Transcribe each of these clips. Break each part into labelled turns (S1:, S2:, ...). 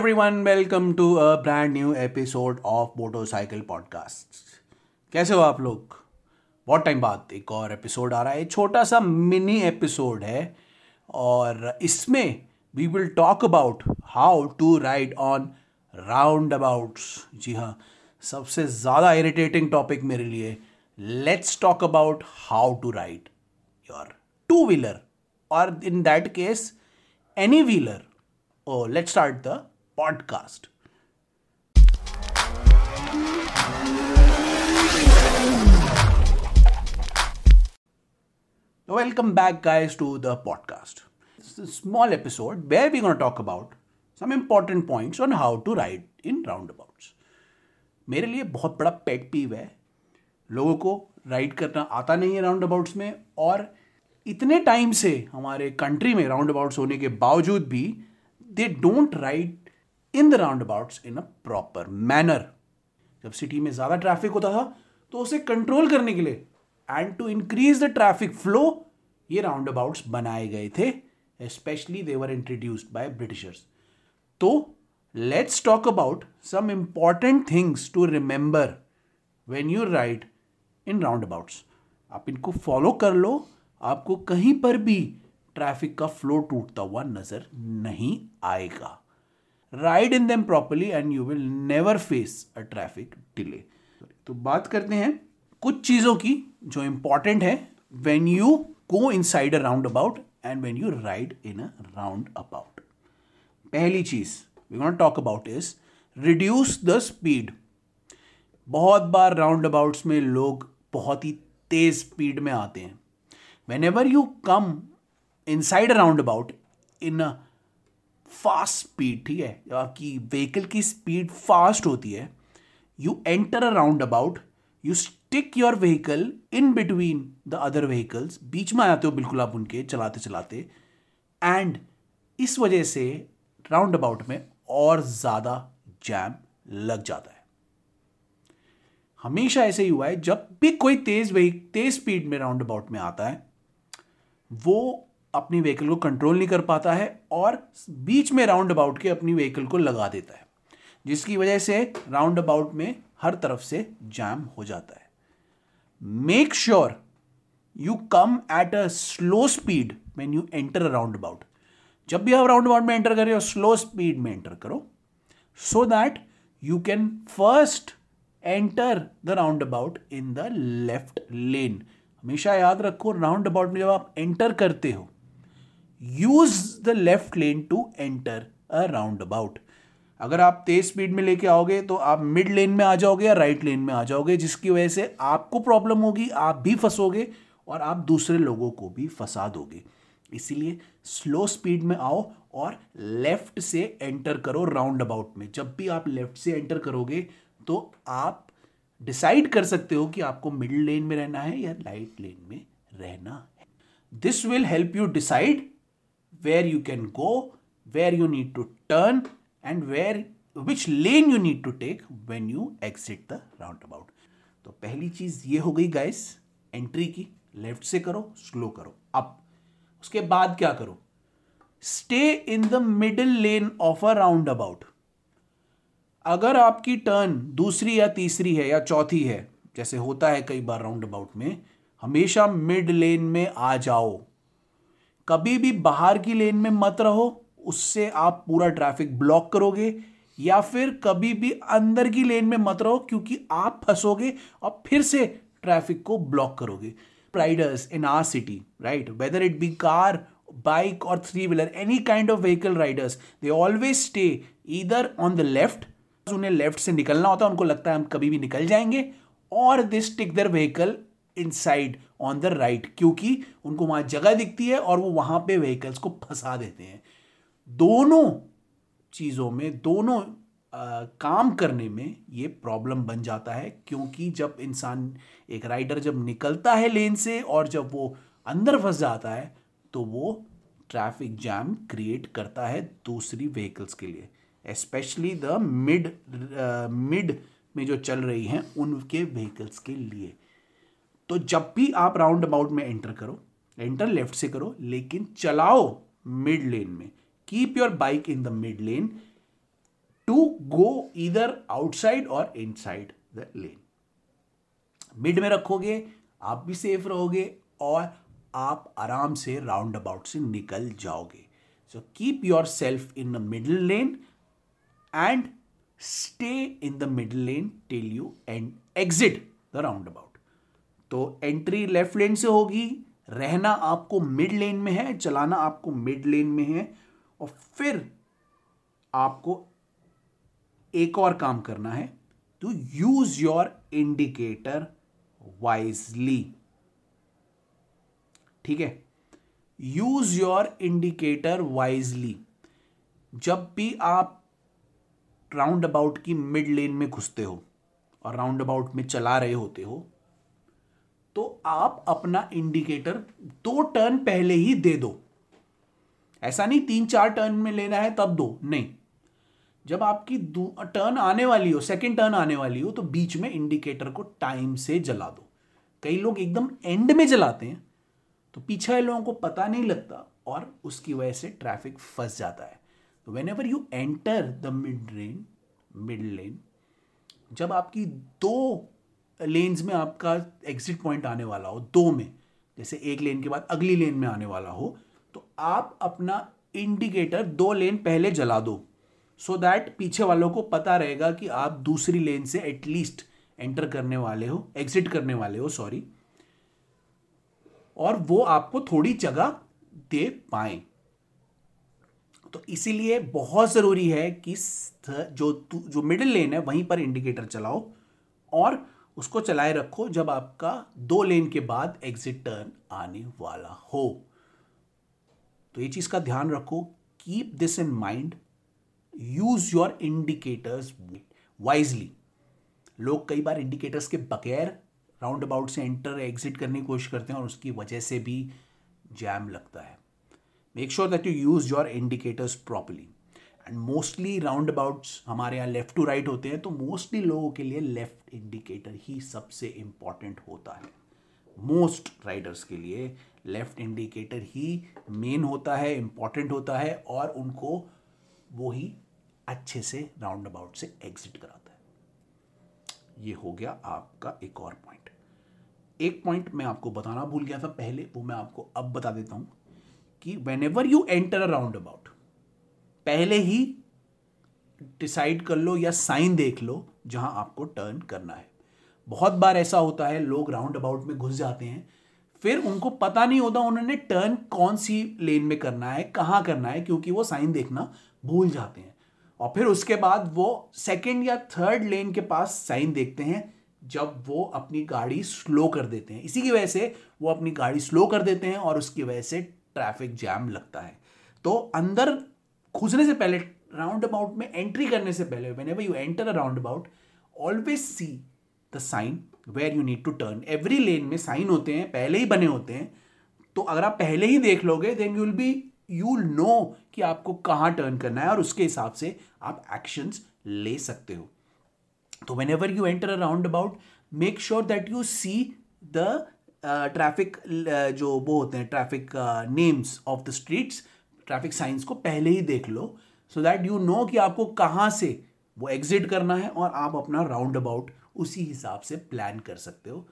S1: everyone, welcome to a brand new episode of Motorcycle Podcast. कैसे हो आप लोग? बहुत टाइम बाद एक और एपिसोड आ रहा है। छोटा सा मिनी एपिसोड है और इसमें we will talk about how to ride on roundabouts जी हाँ सबसे ज़्यादा इरिटेटिंग टॉपिक मेरे लिए। Let's talk about how to ride your two wheeler और in that case any wheeler Oh, let's start the podcast. Welcome back guys to the podcast small episode where we gonna talk about some important points on how to ride in roundabout मेरे लिए बहुत बड़ा पेट पीव है लोगों को ride करना आता नहीं है राउंड अबाउट्स में और इतने टाइम से हमारे कंट्री में राउंड अबाउट्स होने के बावजूद भी they don't ride in the roundabouts in a proper manner. जब सिटी में ज़्यादा ट्रैफ़िक होता था तो उसे कंट्रोल करने के लिए and to increase the traffic flow ये राउंड अबाउट्स बनाए गए थे specially they were introduced by Britishers तो let's talk about some important things to remember when you ride in roundabouts आप इनको फॉलो कर लो, आपको कहीं पर भी ट्रैफ़िक का फ्लो टूटता हुआ नज़र नहीं आएगा। Ride in them properly and you will never face a traffic delay तो बात करते हैं कुछ चीज़ों की जो इंपॉर्टेंट है when you go inside a roundabout and when you ride in a roundabout पहली चीज़ we want talk about is reduce the speed बहुत बार राउंड अबाउट्स में लोग बहुत ही तेज स्पीड में आते हैं. Whenever you come inside roundabout in fast speed, ठीक है? जब आपकी व्हीकल की स्पीड फास्ट होती है you enter a roundabout you stick your vehicle in between the other vehicles बीच में आते हो बिल्कुल आप उनके चलाते चलाते एंड इस वजह से राउंड अबाउट में और ज़्यादा जैम लग जाता है। हमेशा ऐसे ही हुआ है, जब भी कोई तेज वही तेज स्पीड में राउंड अबाउट में आता है, वो अपनी व्हीकल को कंट्रोल नहीं कर पाता है और बीच में राउंड अबाउट के अपनी व्हीकल को लगा देता है, जिसकी वजह से राउंड अबाउट में हर तरफ़ से जैम हो जाता है। Make sure you come at a slow speed when you enter roundabout जब भी आप राउंड अबाउट में एंटर करें स्लो स्पीड में एंटर करो so that you can first enter the roundabout in the left lane हमेशा याद रखो राउंड अबाउट में जब आप एंटर करते हो use the left lane to enter a roundabout अगर आप तेज स्पीड में लेके आओगे तो आप मिड लेन में आ जाओगे या राइट लेन में आ जाओगे, जिसकी वजह से आपको प्रॉब्लम होगी, आप भी फंसोगे और आप दूसरे लोगों को भी फंसा दोगे। इसीलिए स्लो स्पीड में आओ और लेफ़्ट से एंटर करो राउंड अबाउट में। जब भी आप लेफ़्ट से एंटर करोगे तो आप डिसाइड कर सकते हो कि आपको मिडिल लेन में रहना है या राइट लेन में रहना है। This will help you decide where you can go, where you need to turn, and where which lane you need to take when you exit the roundabout. तो पहली चीज़ ये हो गई गाइस एंट्री की लेफ़्ट से करो स्लो करो up उसके बाद क्या करो? Stay in the middle lane of a roundabout अगर आपकी टर्न दूसरी या तीसरी है या चौथी है जैसे होता है कई बार राउंड अबाउट में हमेशा मिड लेन में आ जाओ। कभी भी बाहर की लेन में मत रहो, उससे आप पूरा ट्रैफ़िक ब्लॉक करोगे, या फिर कभी भी अंदर की लेन में मत रहो, क्योंकि आप फंसोगे और फिर से ट्रैफ़िक को ब्लॉक करोगे। Riders in our city right whether it be car bike और three wheeler any kind of vehicle riders they always stay इधर ऑन द लेफ़्ट उन्हें लेफ़्ट से निकलना होता है, उनको लगता है हम कभी भी निकल जाएँगे और this tick their vehicle inside on the right क्योंकि उनको वहाँ जगह दिखती है और वो वहाँ पे व्हीकल्स को फंसा देते हैं। दोनों चीज़ों में दोनों आ, काम करने में ये प्रॉब्लम बन जाता है क्योंकि जब इंसान एक राइडर जब निकलता है लेन से और जब वो अंदर फंस जाता है तो वो ट्रैफ़िक जैम क्रिएट करता है दूसरी व्हीकल्स के लिए। स्पेशली द मिड मिड में जो चल रही हैं उनके व्हीकल्स के लिए। तो जब भी आप राउंड अबाउट में एंटर करो एंटर लेफ़्ट से करो, लेकिन चलाओ मिड लेन में। Keep your bike in the mid lane to go इधर आउटसाइड और इनसाइड द लेन मिड में रखोगे, आप भी सेफ़ रहोगे और आप आराम से राउंड अबाउट से निकल जाओगे। So keep yourself in the middle lane and stay in the middle lane till you and exit the roundabout तो एंट्री लेफ़्ट लेन से होगी, रहना आपको मिड लेन में है, चलाना आपको मिड लेन में है, और फिर आपको एक और काम करना है to use your indicator wisely ठीक है? यूज़ योर इंडिकेटर वाइजली जब भी आप राउंड अबाउट की मिड लेन में घुसते हो, और राउंड अबाउट में चला रहे होते हो तो आप अपना इंडिकेटर दो टर्न पहले ही दे दो। ऐसा नहीं तीन चार टर्न में लेना है तब दो, नहीं। जब आपकी टर्न आने वाली हो सेकंड टर्न आने वाली हो तो बीच में इंडिकेटर को टाइम से जला दो। कई लोग एकदम एंड में जलाते हैं तो पीछे लोगों को पता नहीं लगता और उसकी वजह से ट्रैफ़िक फंस जाता है। तो whenever you enter the mid lane mid lane जब आपकी दो लेन्स में आपका एग्जिट पॉइंट आने वाला हो, दो में, जैसे एक लेन के बाद अगली लेन में आने वाला हो तो आप अपना इंडिकेटर दो लेन पहले जला दो सो so दैट पीछे वालों को पता रहेगा कि आप दूसरी लेन से एटलीस्ट एंटर करने वाले हो एग्जिट करने वाले हो सॉरी और वो आपको थोड़ी जगह दे पाए। तो इसीलिए बहुत ज़रूरी है कि जो जो मिडिल लेन है, वहीं पर इंडिकेटर चलाओ, और उसको चलाए रखो जब आपका दो लेन के बाद एग्जिट टर्न आने वाला हो। तो ये चीज़ का ध्यान रखो। Keep this in mind use your indicators wisely लोग कई बार इंडिकेटर्स के बगैर राउंड अबाउट से एंटर एग्जिट करने की कोशिश करते हैं और उसकी वजह से भी जैम लगता है। Make sure that you use your indicators properly and mostly roundabouts हमारे यहाँ लेफ़्ट टू राइट होते हैं तो मोस्टली लोगों के लिए लेफ़्ट इंडिकेटर ही सबसे इंपॉर्टेंट होता है। मोस्ट राइडर्स के लिए लेफ़्ट इंडिकेटर ही मेन होता है इंपॉर्टेंट होता है और उनको वो ही अच्छे से राउंड अबाउट से एग्जिट कराता है। ये हो गया आपका एक और पॉइंट एक पॉइंट मैं आपको बताना भूल गया था पहले, वो मैं आपको अब बता देता हूँ कि whenever you enter a roundabout पहले ही डिसाइड कर लो या साइन देख लो जहाँ आपको टर्न करना है। बहुत बार ऐसा होता है, लोग राउंड अबाउट में घुस जाते हैं, फिर उनको पता नहीं होता उन्होंने टर्न कौन सी लेन में करना है, कहाँ करना है, क्योंकि वो साइन देखना भूल जाते हैं। और फिर उसके बाद वो सेकेंड या थर्ड लेन के पास साइन देखते हैं, जब वो अपनी गाड़ी स्लो कर देते हैं। इसी की वजह से वो अपनी गाड़ी स्लो कर देते हैं और उसकी वजह से ट्रैफ़िक जैम लगता है। तो अंदर घुसने से पहले राउंड अबाउट में एंट्री करने से पहले whenever you enter a roundabout always see the sign where you need to turn every lane में साइन होते हैं, पहले ही बने होते हैं। तो अगर आप पहले ही देख लोगे then you will be you will know कि आपको कहाँ टर्न करना है और उसके हिसाब से आप एक्शंस ले सकते हो। तो whenever you enter a roundabout make sure that you see the traffic जो वो होते हैं traffic names of the streets traffic signs को पहले ही देख लो सो दैट यू नो कि आपको कहाँ से वो एग्जिट करना है और आप अपना राउंड अबाउट उसी हिसाब से प्लान कर सकते हो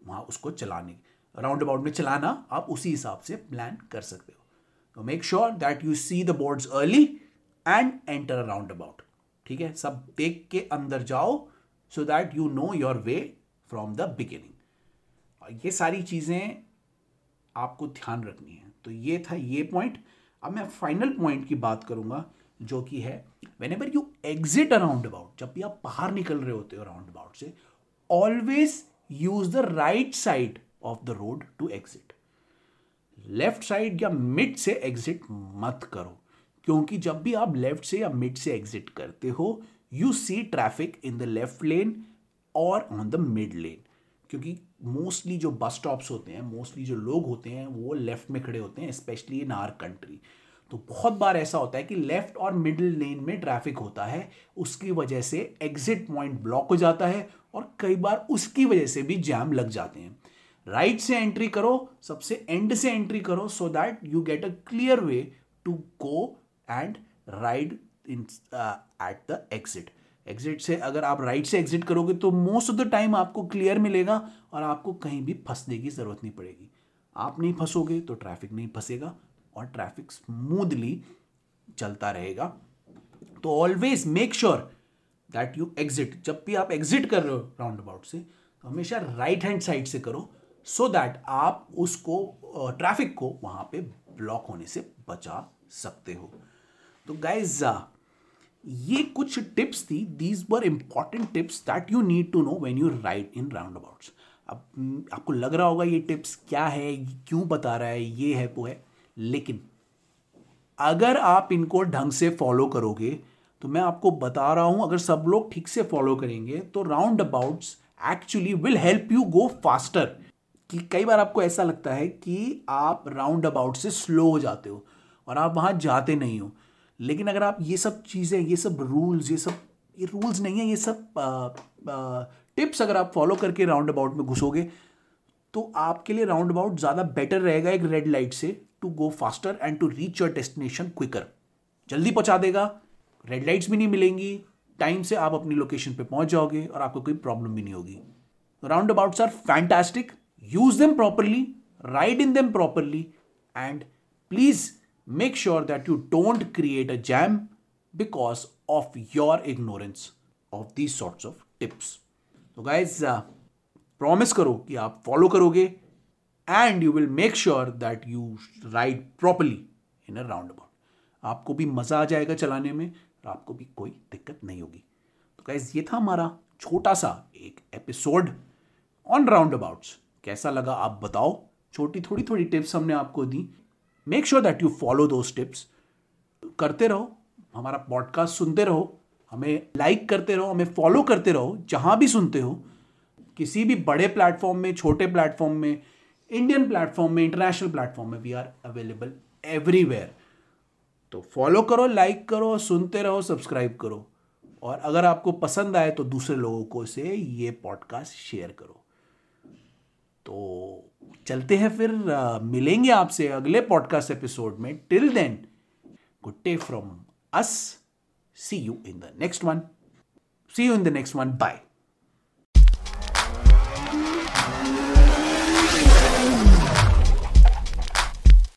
S1: वहाँ उसको चलाने राउंड अबाउट में चलाना, आप उसी हिसाब से प्लान कर सकते हो। तो make sure that you see the boards early and enter roundabout ठीक है? सब देख के अंदर जाओ so that you know your way from the beginning ये सारी चीज़ें आपको ध्यान रखनी है। तो ये था ये पॉइंट अब मैं फाइनल पॉइंट की बात करूँगा, जो कि है whenever you exit around about जब भी आप बाहर निकल रहे होते हो अराउंड अबाउट से always use the right side of the road to exit left side या मिड से एग्जिट मत करो, क्योंकि जब भी आप लेफ़्ट से या मिड से एग्जिट करते हो you see traffic in the left lane और ऑन द मिड लेन क्योंकि मोस्टली जो बस स्टॉप्स होते हैं मोस्टली जो लोग होते हैं, वो लेफ़्ट में खड़े होते हैं स्पेशली इन आर कंट्री तो बहुत बार ऐसा होता है कि लेफ़्ट और मिडिल लेन में ट्रैफ़िक होता है, उसकी वजह से एग्जिट पॉइंट ब्लॉक हो जाता है और कई बार उसकी वजह से भी जैम लग जाते हैं। राइट right से एंट्री करो, सबसे एंड से एंट्री करो so that you get a clear way to go and ride in at the exit exit से अगर आप राइट से एग्जिट करोगे तो मोस्ट ऑफ़ द टाइम आपको क्लियर मिलेगा और आपको कहीं भी फंसने की ज़रूरत नहीं पड़ेगी। आप नहीं फंसोगे तो ट्रैफ़िक नहीं फंसेगा और ट्रैफ़िक स्मूदली चलता रहेगा। तो always make sure that you exit जब भी आप एग्जिट कर रहे हो राउंड अबाउट से तो हमेशा राइट हैंड साइड से करो सो so दैट आप उसको ट्रैफ़िक को वहाँ पे ब्लॉक होने से बचा सकते हो। तो गाइज़ ये कुछ टिप्स थी these were important tips that you need to know when you ride in roundabouts अब आपको लग रहा होगा ये टिप्स क्या है क्यों बता रहा है, ये है, वो है। लेकिन अगर आप इनको ढंग से फॉलो करोगे तो मैं आपको बता रहा हूँ, अगर सब लोग ठीक से फॉलो करेंगे तो roundabouts actually will help you go faster कि कई बार आपको ऐसा लगता है कि आप राउंड अबाउट से स्लो हो जाते हो और आप वहाँ जाते नहीं हो। लेकिन अगर आप ये सब चीज़ें, ये सब रूल्स ये सब, ये रूल्स नहीं है, ये सब टिप्स अगर आप फॉलो करके राउंड अबाउट में घुसोगे तो आपके लिए राउंड अबाउट ज़्यादा बेटर रहेगा एक रेड लाइट से to go faster and to reach your destination quicker जल्दी पहुँचा देगा रेड लाइट्स भी नहीं मिलेंगी टाइम से आप अपनी लोकेशन पे पहुँच जाओगे और आपको कोई प्रॉब्लम भी नहीं होगी। Roundabouts are fantastic use them properly ride in them properly and please make sure that you don't create a jam because of your ignorance of these sorts of tips तो गाइज़ प्रॉमिस करो कि आप follow करोगे and you will make sure that you ride properly in a roundabout आपको भी मज़ा आ जाएगा चलाने में और आपको भी कोई दिक्कत नहीं होगी। तो गाइज़ ये था हमारा छोटा सा एक एपिसोड ऑन राउंड अबाउट्स कैसा लगा आप बताओ? छोटी थोड़ी थोड़ी टिप्स हमने आपको दी। Make sure that you follow those tips करते रहो, हमारा पॉडकास्ट सुनते रहो, हमें लाइक करते रहो, हमें फॉलो करते रहो, जहाँ भी सुनते हो, किसी भी बड़े प्लेटफॉर्म में, छोटे प्लेटफॉर्म में इंडियन प्लेटफॉर्म में इंटरनेशनल प्लेटफॉर्म में वी आर अवेलेबल एवरीवेयर तो फॉलो करो लाइक करो, सुनते रहो सब्सक्राइब करो। और अगर आपको पसंद आए तो दूसरे लोगों को से ये पॉडकास्ट शेयर करो। तो चलते हैं फिर आ, मिलेंगे आपसे अगले पॉडकास्ट एपिसोड में. Till then good day from us see you in the next one see you in the next one bye